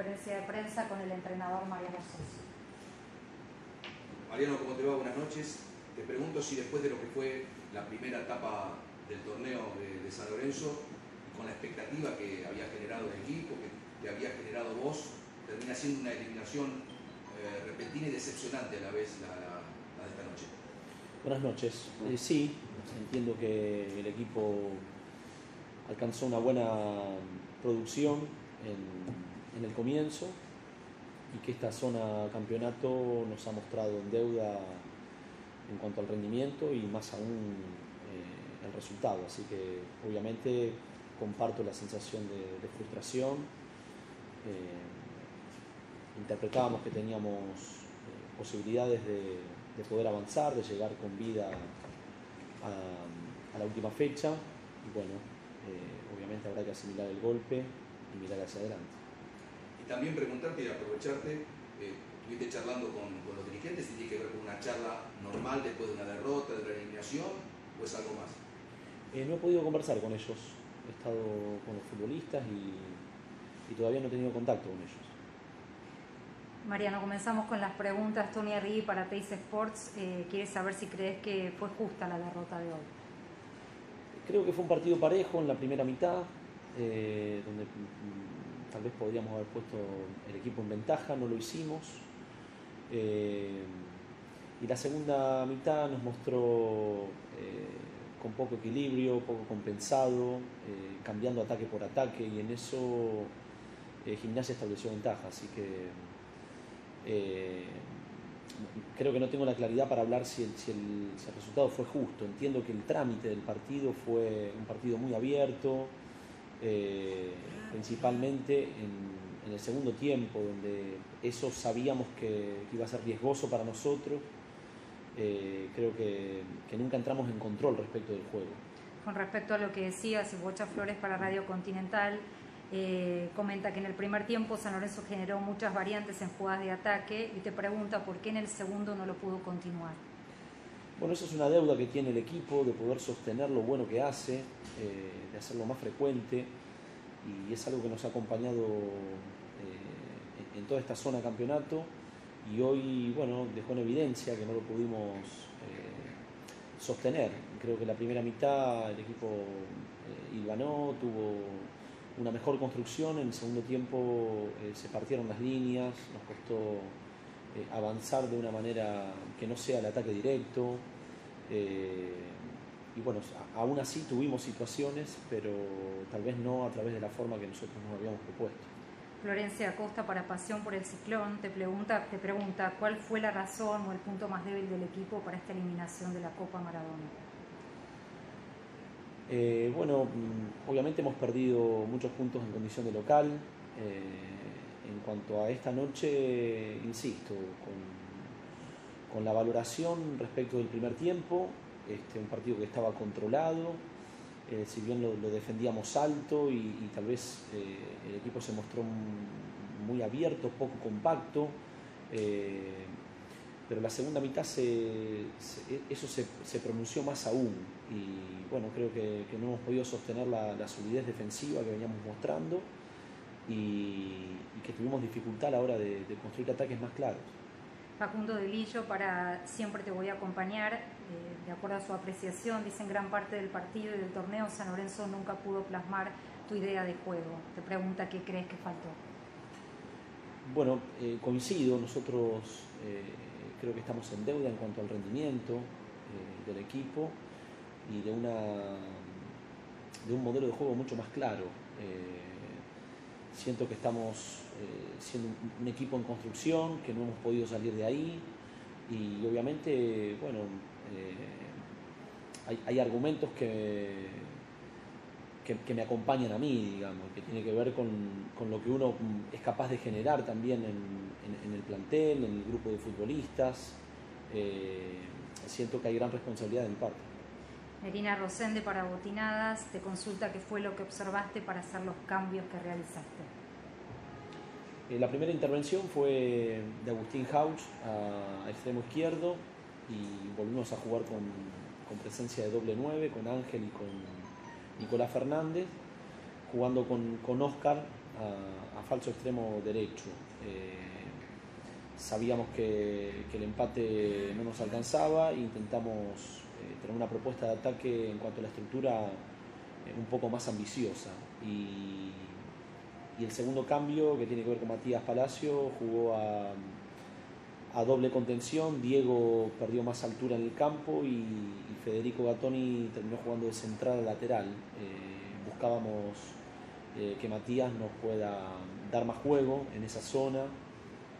Conferencia de prensa con el entrenador Mariano Sosa. Mariano, ¿cómo te va? Buenas noches. Te pregunto si después de lo que fue la primera etapa del torneo de, San Lorenzo, con la expectativa que había generado el equipo, que te había generado vos, termina siendo una eliminación eh, repentina y decepcionante a la vez la, de esta noche. Buenas noches. Eh, sí, entiendo que el equipo alcanzó una buena producción en, el comienzo y que esta zona campeonato nos ha mostrado en deuda en cuanto al rendimiento y más aún eh, el resultado. Así que obviamente comparto la sensación de, frustración. Eh, interpretábamos que teníamos eh, posibilidades de, poder avanzar, de llegar con vida a, la última fecha. Y bueno, obviamente habrá que asimilar el golpe y mirar hacia adelante. También preguntarte y aprovecharte, eh, estuviste charlando con, los dirigentes, ¿tiene que ver con una charla normal después de una derrota, de una eliminación, o es algo más? Eh, no he podido conversar con ellos, he estado con los futbolistas y, todavía no he tenido contacto con ellos. Mariano, comenzamos con las preguntas. Tony Arri para Teis Sports eh, quiere saber si crees que fue justa la derrota de hoy. Creo que fue un partido parejo en la primera mitad. Eh, donde tal vez podríamos haber puesto el equipo en ventaja, no lo hicimos. Eh, y la segunda mitad nos mostró eh, con poco equilibrio, poco compensado, cambiando ataque por ataque y en eso Gimnasia estableció ventaja. Así que creo que no tengo la claridad para hablar si el, si el, resultado fue justo. Entiendo que el trámite del partido fue un partido muy abierto, eh, principalmente en, el segundo tiempo, donde eso sabíamos que, iba a ser riesgoso para nosotros. Eh, creo que, nunca entramos en control respecto del juego. Con respecto a lo que decías, Bocha Flores para Radio Continental, eh, comenta que en el primer tiempo San Lorenzo generó muchas variantes en jugadas de ataque y te pregunta por qué en el segundo no lo pudo continuar. Bueno, eso es una deuda que tiene el equipo de poder sostener lo bueno que hace, eh, de hacerlo más frecuente y es algo que nos ha acompañado eh, en toda esta zona de campeonato y hoy, bueno, dejó en evidencia que no lo pudimos eh, sostener. Creo que la primera mitad el equipo ilvanó, tuvo una mejor construcción, en el segundo tiempo se partieron las líneas, nos costó eh, avanzar de una manera que no sea el ataque directo. Eh, y bueno, aún así tuvimos situaciones, pero tal vez no a través de la forma que nosotros nos habíamos propuesto. Florencia Acosta para Pasión por el Ciclón te pregunta, te pregunta cuál fue la razón o el punto más débil del equipo para esta eliminación de la Copa Maradona. Eh, bueno, mm, obviamente hemos perdido muchos puntos en condición de local. En cuanto a esta noche, insisto, con, la valoración respecto del primer tiempo, este, un partido que estaba controlado, eh, si bien lo, defendíamos alto y, tal vez eh, el equipo se mostró muy abierto, poco compacto, eh, pero la segunda mitad eso se, pronunció más aún. Y bueno, creo que, no hemos podido sostener la solidez defensiva que veníamos mostrando y, que tuvimos dificultad a la hora de, construir ataques más claros. Facundo de Lillo, para siempre te voy a acompañar, eh, de acuerdo a su apreciación, dicen gran parte del partido y del torneo San Lorenzo nunca pudo plasmar tu idea de juego. Te pregunta qué crees que faltó. Bueno, eh, coincido, nosotros eh, creo que estamos en deuda en cuanto al rendimiento del equipo y de, una, de un modelo de juego mucho más claro siento que estamos eh, siendo un, equipo en construcción, que no hemos podido salir de ahí y obviamente, bueno, eh, hay, argumentos que, que, me acompañan a mí, digamos, que tiene que ver con, lo que uno es capaz de generar también en, el plantel, en el grupo de futbolistas. Eh, siento que hay gran responsabilidad de mi parte. Merina Rosende para Botinadas te consulta qué fue lo que observaste para hacer los cambios que realizaste. Eh, la primera intervención fue de Agustín Hauch a extremo izquierdo y volvimos a jugar con, presencia de doble nueve, con Ángel y con Nicolás Fernández, jugando con, con Oscar a, falso extremo derecho. Eh, sabíamos que, el empate no nos alcanzaba e intentamos tener una propuesta de ataque en cuanto a la estructura eh, un poco más ambiciosa. Y, el segundo cambio, que tiene que ver con Matías Palacio, jugó a, doble contención. Diego perdió más altura en el campo y, Federico Gattoni terminó jugando de central lateral. buscábamos que Matías nos pueda dar más juego en esa zona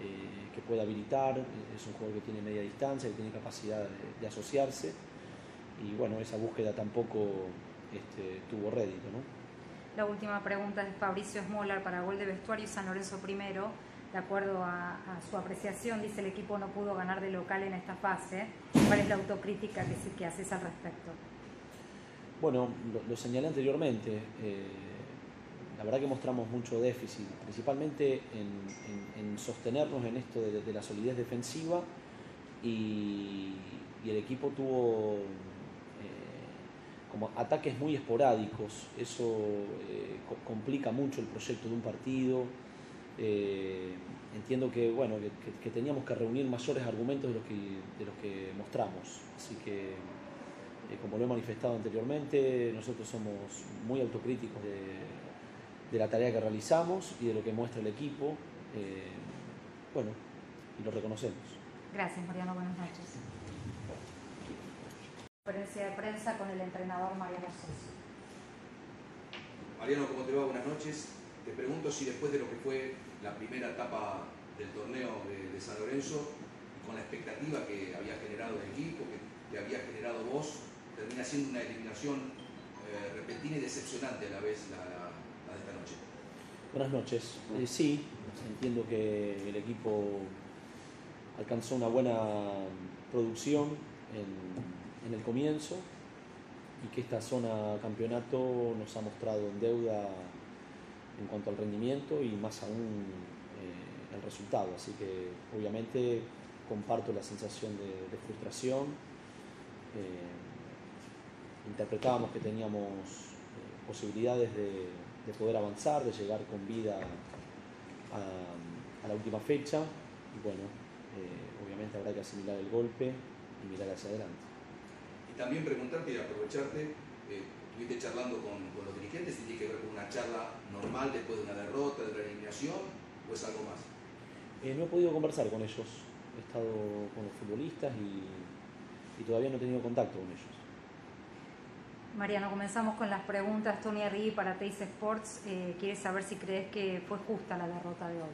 eh, que pueda habilitar, es un jugador que tiene media distancia, que tiene capacidad de, asociarse y bueno, esa búsqueda tampoco este, tuvo rédito. ¿no? La última pregunta es Fabricio Smolar para gol de vestuario San Lorenzo primero. De acuerdo a, su apreciación, dice el equipo no pudo ganar de local en esta fase. ¿Cuál es la autocrítica que, que haces al respecto? Bueno, lo, señalé anteriormente. Eh, la verdad que mostramos mucho déficit, principalmente en, sostenernos en esto de, la solidez defensiva y, el equipo tuvo como ataques muy esporádicos, eso eh, complica mucho el proyecto de un partido. Eh, entiendo que, bueno, que, teníamos que reunir mayores argumentos de los que, de los que mostramos, así que como lo he manifestado anteriormente, nosotros somos muy autocríticos de de la tarea que realizamos y de lo que muestra el equipo. Eh, bueno, y lo reconocemos. Gracias, Mariano. Buenas noches. Conferencia de prensa con el entrenador Mariano Sosa. Mariano, ¿cómo te va? Buenas noches. Te pregunto si después de lo que fue la primera etapa del torneo de, San Lorenzo, con la expectativa que había generado el equipo, que, que había generado vos, termina siendo una eliminación eh, repentina y decepcionante a la vez la, Buenas noches. Eh, sí, entiendo que el equipo alcanzó una buena producción en, el comienzo y que esta zona campeonato nos ha mostrado en deuda en cuanto al rendimiento y más aún eh, el resultado. Así que obviamente comparto la sensación de, frustración. Eh, interpretábamos que teníamos posibilidades de, de poder avanzar, de llegar con vida a, la última fecha. Y bueno, eh, obviamente habrá que asimilar el golpe y mirar hacia adelante. También preguntarte y aprovecharte, eh, estuviste charlando con, los dirigentes, ¿tiene que ver con una charla normal después de una derrota, de una eliminación o es algo más? Eh, no he podido conversar con ellos, he estado con los futbolistas y todavía no he tenido contacto con ellos. Mariano, comenzamos con las preguntas. Tony Arri para Teis Sports eh, quiere saber si crees que fue justa la derrota de hoy.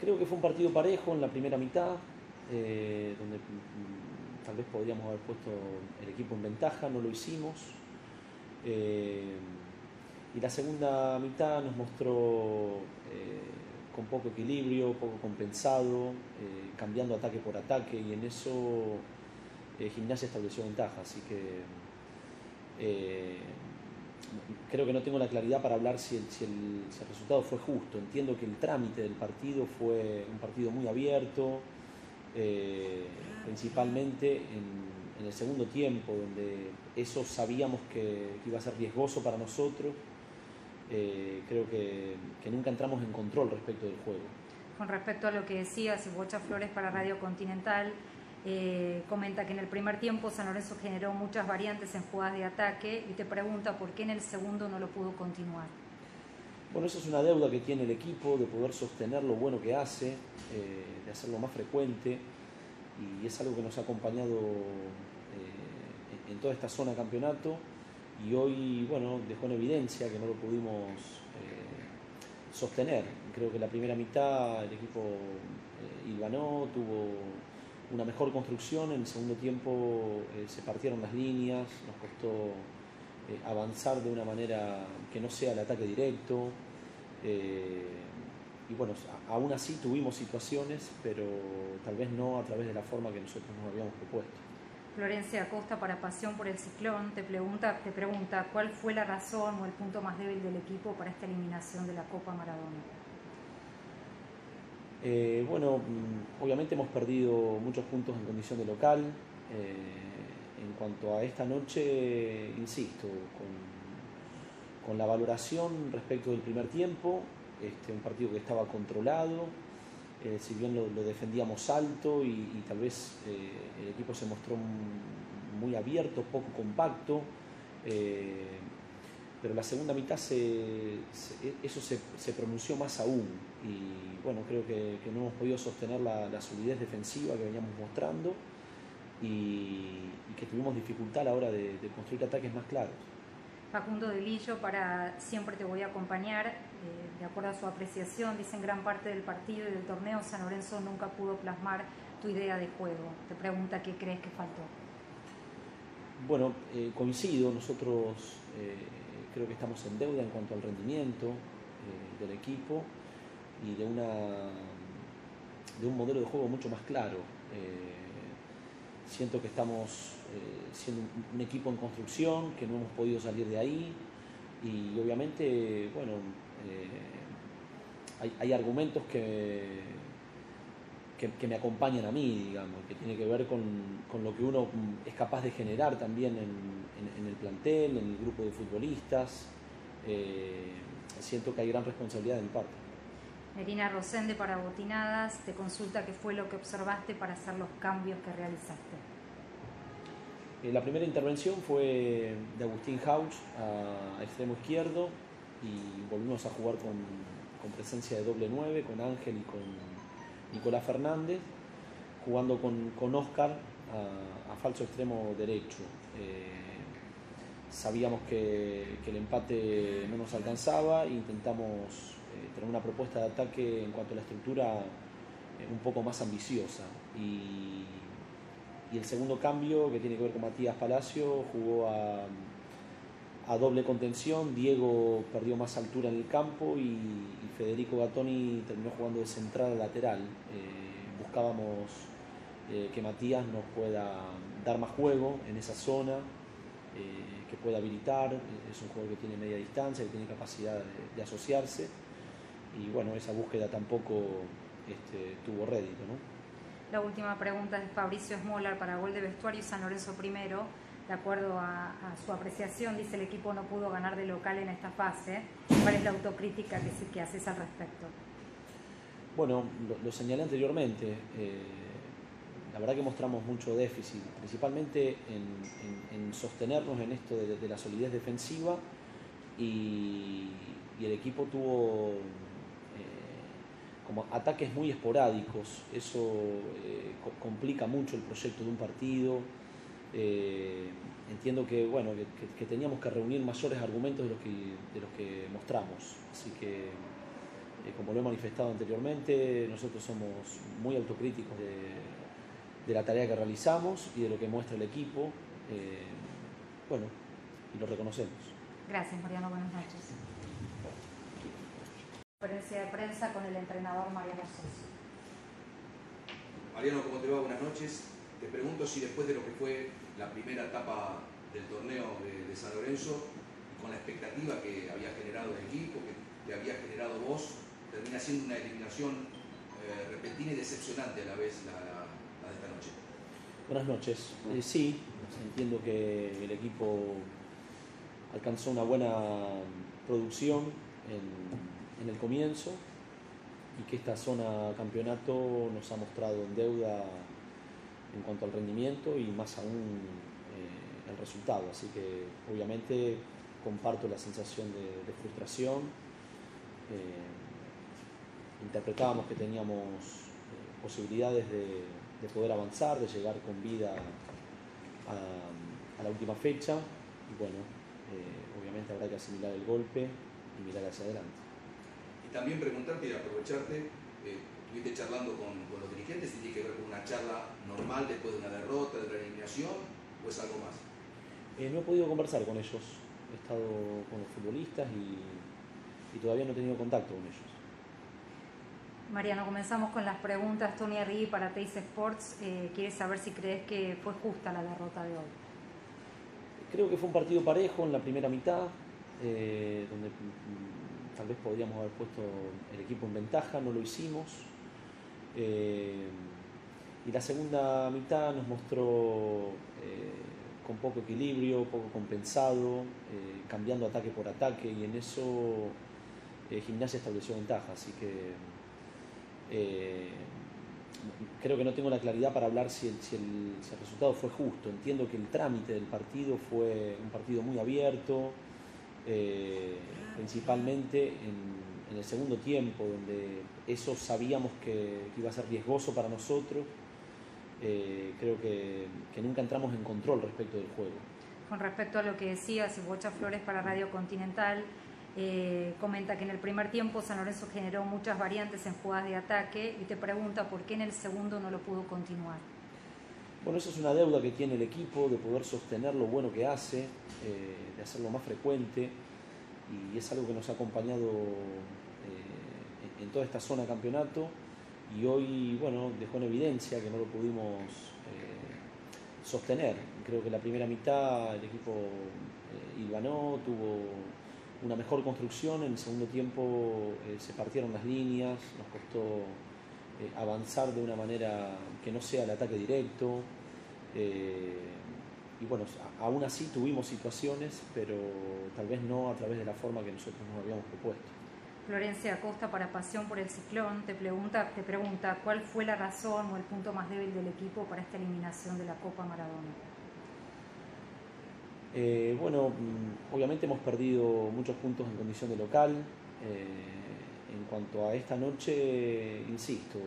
Creo que fue un partido parejo en la primera mitad, eh, donde tal vez podríamos haber puesto el equipo en ventaja, no lo hicimos. Eh, y la segunda mitad nos mostró con poco equilibrio, poco compensado, cambiando ataque por ataque, y en eso Gimnasia estableció ventaja. Así que eh, creo que no tengo la claridad para hablar si el, resultado fue justo. Entiendo que el trámite del partido fue un partido muy abierto, eh, principalmente en, el segundo tiempo, donde eso sabíamos que, iba a ser riesgoso para nosotros. Eh, creo que, que, nunca entramos en control respecto del juego. Con respecto a lo que decías, Bocha Flores para Radio Continental, eh, comenta que en el primer tiempo San Lorenzo generó muchas variantes en jugadas de ataque y te pregunta por qué en el segundo no lo pudo continuar. Bueno, eso es una deuda que tiene el equipo de poder sostener lo bueno que hace, eh, de hacerlo más frecuente y es algo que nos ha acompañado eh, en toda esta zona de campeonato y hoy, bueno, dejó en evidencia que no lo pudimos sostener. Creo que la primera mitad el equipo ilvanó, tuvo una mejor construcción, en el segundo tiempo eh, se partieron las líneas, nos costó eh, avanzar de una manera que no sea el ataque directo. Eh, y bueno, aún así tuvimos situaciones, pero tal vez no a través de la forma que nosotros nos habíamos propuesto. Florencia Acosta para Pasión por el Ciclón te pregunta, te pregunta cuál fue la razón o el punto más débil del equipo para esta eliminación de la Copa Maradona. Eh, bueno, mm, obviamente hemos perdido muchos puntos en condición de local. Eh, en cuanto a esta noche, insisto, con, la valoración respecto del primer tiempo, este, un partido que estaba controlado, eh, si bien lo, defendíamos alto y, tal vez eh, el equipo se mostró muy abierto, poco compacto, eh, pero la segunda mitad se, eso se, pronunció más aún. Y bueno, creo que, no hemos podido sostener la, solidez defensiva que veníamos mostrando y, que tuvimos dificultad a la hora de, de construir ataques más claros. Facundo de Lillo para Siempre te voy a acompañar, eh, de acuerdo a su apreciación, dice en gran parte del partido y del torneo San Lorenzo nunca pudo plasmar tu idea de juego. Te pregunta qué crees que faltó. Bueno, eh, coincido, nosotros eh, creo que estamos en deuda en cuanto al rendimiento del equipo y de, una, de un modelo de juego mucho más claro. Siento que estamos eh, siendo un, equipo en construcción, que no hemos podido salir de ahí. Y obviamente, bueno, eh, hay, argumentos que, que, me acompañan a mí, digamos, que tiene que ver con, lo que uno es capaz de generar también en, el plantel, en el grupo de futbolistas. Eh, siento que hay gran responsabilidad de mi parte. Merina Rosende para Botinadas te consulta qué fue lo que observaste para hacer los cambios que realizaste. Eh, la primera intervención fue de Agustín Hauch a extremo izquierdo y volvimos a jugar con, presencia de doble 9, con Ángel y con Nicolás Fernández, jugando con, Oscar a, falso extremo derecho. Eh, sabíamos que, el empate no nos alcanzaba intentamos tener una propuesta de ataque en cuanto a la estructura un poco más ambiciosa. Y, el segundo cambio, que tiene que ver con Matías Palacio, jugó a, doble contención. Diego perdió más altura en el campo y, Federico Gattoni terminó jugando de central a lateral. Eh, buscábamos eh, que Matías nos pueda dar más juego en esa zona, eh, que pueda habilitar. Es un jugador que tiene media distancia, que tiene capacidad de, asociarse. Y bueno, esa búsqueda tampoco este, tuvo rédito. ¿no? La última pregunta es Fabricio Smolar para Gol de Vestuario y San Lorenzo primero. De acuerdo a, su apreciación, dice el equipo no pudo ganar de local en esta fase. ¿Cuál es la autocrítica que, que haces al respecto? Bueno, lo, señalé anteriormente. Eh, la verdad que mostramos mucho déficit, principalmente en, sostenernos en esto de, la solidez defensiva y, y el equipo tuvo como ataques muy esporádicos, eso eh, complica mucho el proyecto de un partido. Eh, entiendo que, bueno, que, teníamos que reunir mayores argumentos de los que, de los que mostramos. Así que, eh, como lo he manifestado anteriormente, nosotros somos muy autocríticos de, la tarea que realizamos y de lo que muestra el equipo. bueno, y lo reconocemos. Gracias, Mariano. Buenas noches conferencia de prensa con el entrenador Mariano Sosa. Mariano, ¿cómo te va? Buenas noches. Te pregunto si después de lo que fue la primera etapa del torneo de, San Lorenzo, con la expectativa que había generado el equipo, que te había generado vos, termina siendo una eliminación eh, repentina y decepcionante a la vez la, de esta noche. Buenas noches. Eh, sí, entiendo que el equipo alcanzó una buena producción en en el comienzo y que esta zona campeonato nos ha mostrado en deuda en cuanto al rendimiento y más aún eh, el resultado. Así que obviamente comparto la sensación de, frustración. Eh, interpretábamos que teníamos eh, posibilidades de, poder avanzar, de llegar con vida a, la última fecha y bueno, obviamente habrá que asimilar el golpe y mirar hacia adelante también preguntarte y aprovecharte, eh, estuviste charlando con, los dirigentes, si tiene que ver con una charla normal después de una derrota, de una eliminación, o es algo más. Eh, no he podido conversar con ellos, he estado con los futbolistas y, todavía no he tenido contacto con ellos. Mariano, comenzamos con las preguntas. Tony Arri para Teis Sports eh, quiere saber si crees que fue justa la derrota de hoy. Creo que fue un partido parejo en la primera mitad, donde tal vez podríamos haber puesto el equipo en ventaja, no lo hicimos. Eh, y la segunda mitad nos mostró eh, con poco equilibrio, poco compensado, cambiando ataque por ataque y en eso Gimnasia estableció ventaja. Así que creo que no tengo la claridad para hablar si el, si, el, resultado fue justo. Entiendo que el trámite del partido fue un partido muy abierto, eh, principalmente en, el segundo tiempo, donde eso sabíamos que, iba a ser riesgoso para nosotros. Eh, creo que, que, nunca entramos en control respecto del juego. Con respecto a lo que decías, Bocha Flores para Radio Continental, eh, comenta que en el primer tiempo San Lorenzo generó muchas variantes en jugadas de ataque y te pregunta por qué en el segundo no lo pudo continuar. Bueno, eso es una deuda que tiene el equipo de poder sostener lo bueno que hace, eh, de hacerlo más frecuente y es algo que nos ha acompañado eh, en toda esta zona de campeonato y hoy, bueno, dejó en evidencia que no lo pudimos sostener. Creo que la primera mitad el equipo ilvanó, tuvo una mejor construcción, en el segundo tiempo eh, se partieron las líneas, nos costó eh, avanzar de una manera que no sea el ataque directo. Eh, y bueno, aún así tuvimos situaciones, pero tal vez no a través de la forma que nosotros nos habíamos propuesto. Florencia Acosta para Pasión por el Ciclón te pregunta, te pregunta cuál fue la razón o el punto más débil del equipo para esta eliminación de la Copa Maradona. Eh, bueno, mm, obviamente hemos perdido muchos puntos en condición de local. Eh, en cuanto a esta noche, insisto,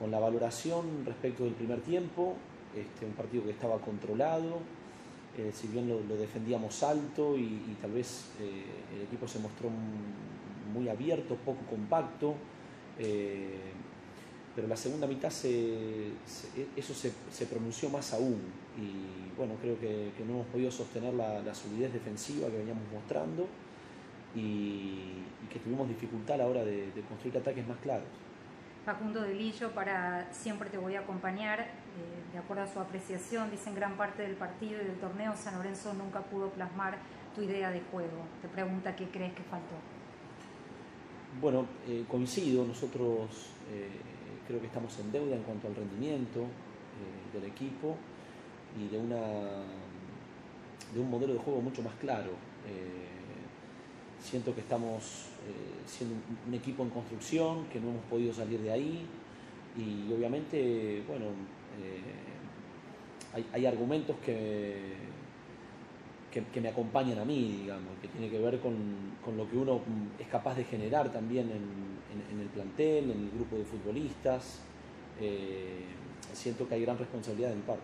con, la valoración respecto del primer tiempo, este, un partido que estaba controlado, eh, si bien lo, defendíamos alto y, tal vez el equipo se mostró muy abierto, poco compacto pero la segunda mitad se, eso se, pronunció más aún. Y bueno, creo que, no hemos podido sostener la, solidez defensiva que veníamos mostrando y, que tuvimos dificultad a la hora de, construir ataques más claros. Facundo de Lillo, para siempre te voy a acompañar, eh, de acuerdo a su apreciación, dice en gran parte del partido y del torneo San Lorenzo nunca pudo plasmar tu idea de juego. Te pregunta qué crees que faltó. Bueno, eh, coincido, nosotros eh, creo que estamos en deuda en cuanto al rendimiento del equipo y de, una, de un modelo de juego mucho más claro. Eh, siento que estamos eh, siendo un, equipo en construcción, que no hemos podido salir de ahí y obviamente, bueno, hay, argumentos que, que, me acompañan a mí, digamos, que tiene que ver con, con lo que uno es capaz de generar también en, en, el plantel, en el grupo de futbolistas. Eh, siento que hay gran responsabilidad de mi parte.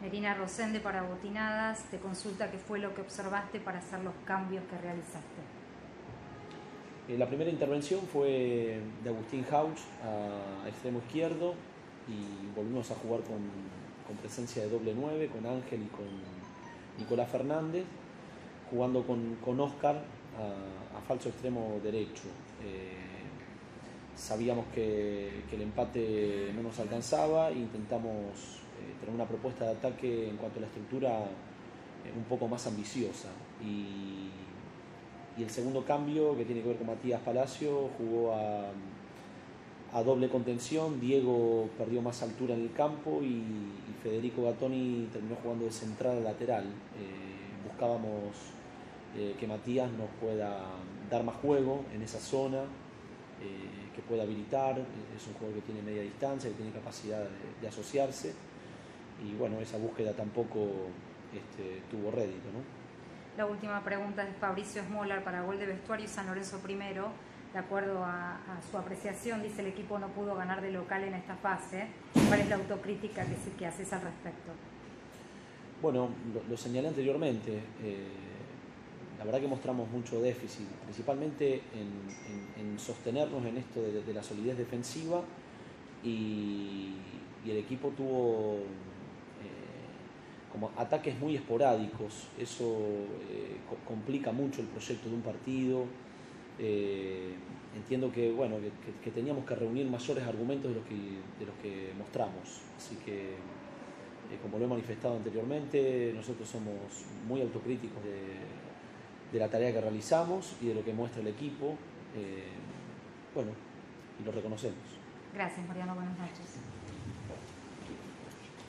Merina Rosende para Botinadas te consulta qué fue lo que observaste para hacer los cambios que realizaste. Eh, la primera intervención fue de Agustín Hauch a extremo izquierdo y volvimos a jugar con, presencia de doble 9, con Ángel y con Nicolás Fernández, jugando con, con Oscar a, falso extremo derecho. Eh, sabíamos que, el empate no nos alcanzaba intentamos tener una propuesta de ataque en cuanto a la estructura eh, un poco más ambiciosa. Y, el segundo cambio, que tiene que ver con Matías Palacio, jugó a, doble contención, Diego perdió más altura en el campo y, Federico Gattoni terminó jugando de central a lateral. Eh, buscábamos que Matías nos pueda dar más juego en esa zona eh, que pueda habilitar, es un juego que tiene media distancia, que tiene capacidad de, asociarse y bueno, esa búsqueda tampoco este, tuvo rédito. ¿no? La última pregunta es Fabricio Smolar para gol de vestuario y San Lorenzo primero. De acuerdo a, su apreciación, dice el equipo no pudo ganar de local en esta fase. ¿Cuál es la autocrítica que, que haces al respecto? Bueno, lo, señalé anteriormente. Eh, la verdad que mostramos mucho déficit, principalmente en, sostenernos en esto de, la solidez defensiva y, el equipo tuvo como ataques muy esporádicos, eso eh, complica mucho el proyecto de un partido. Eh, entiendo que, bueno, que, teníamos que reunir mayores argumentos de los que, de los que mostramos, así que como lo he manifestado anteriormente, nosotros somos muy autocríticos de de la tarea que realizamos y de lo que muestra el equipo. Eh, bueno, y lo reconocemos. Gracias, Mariano. Buenas noches.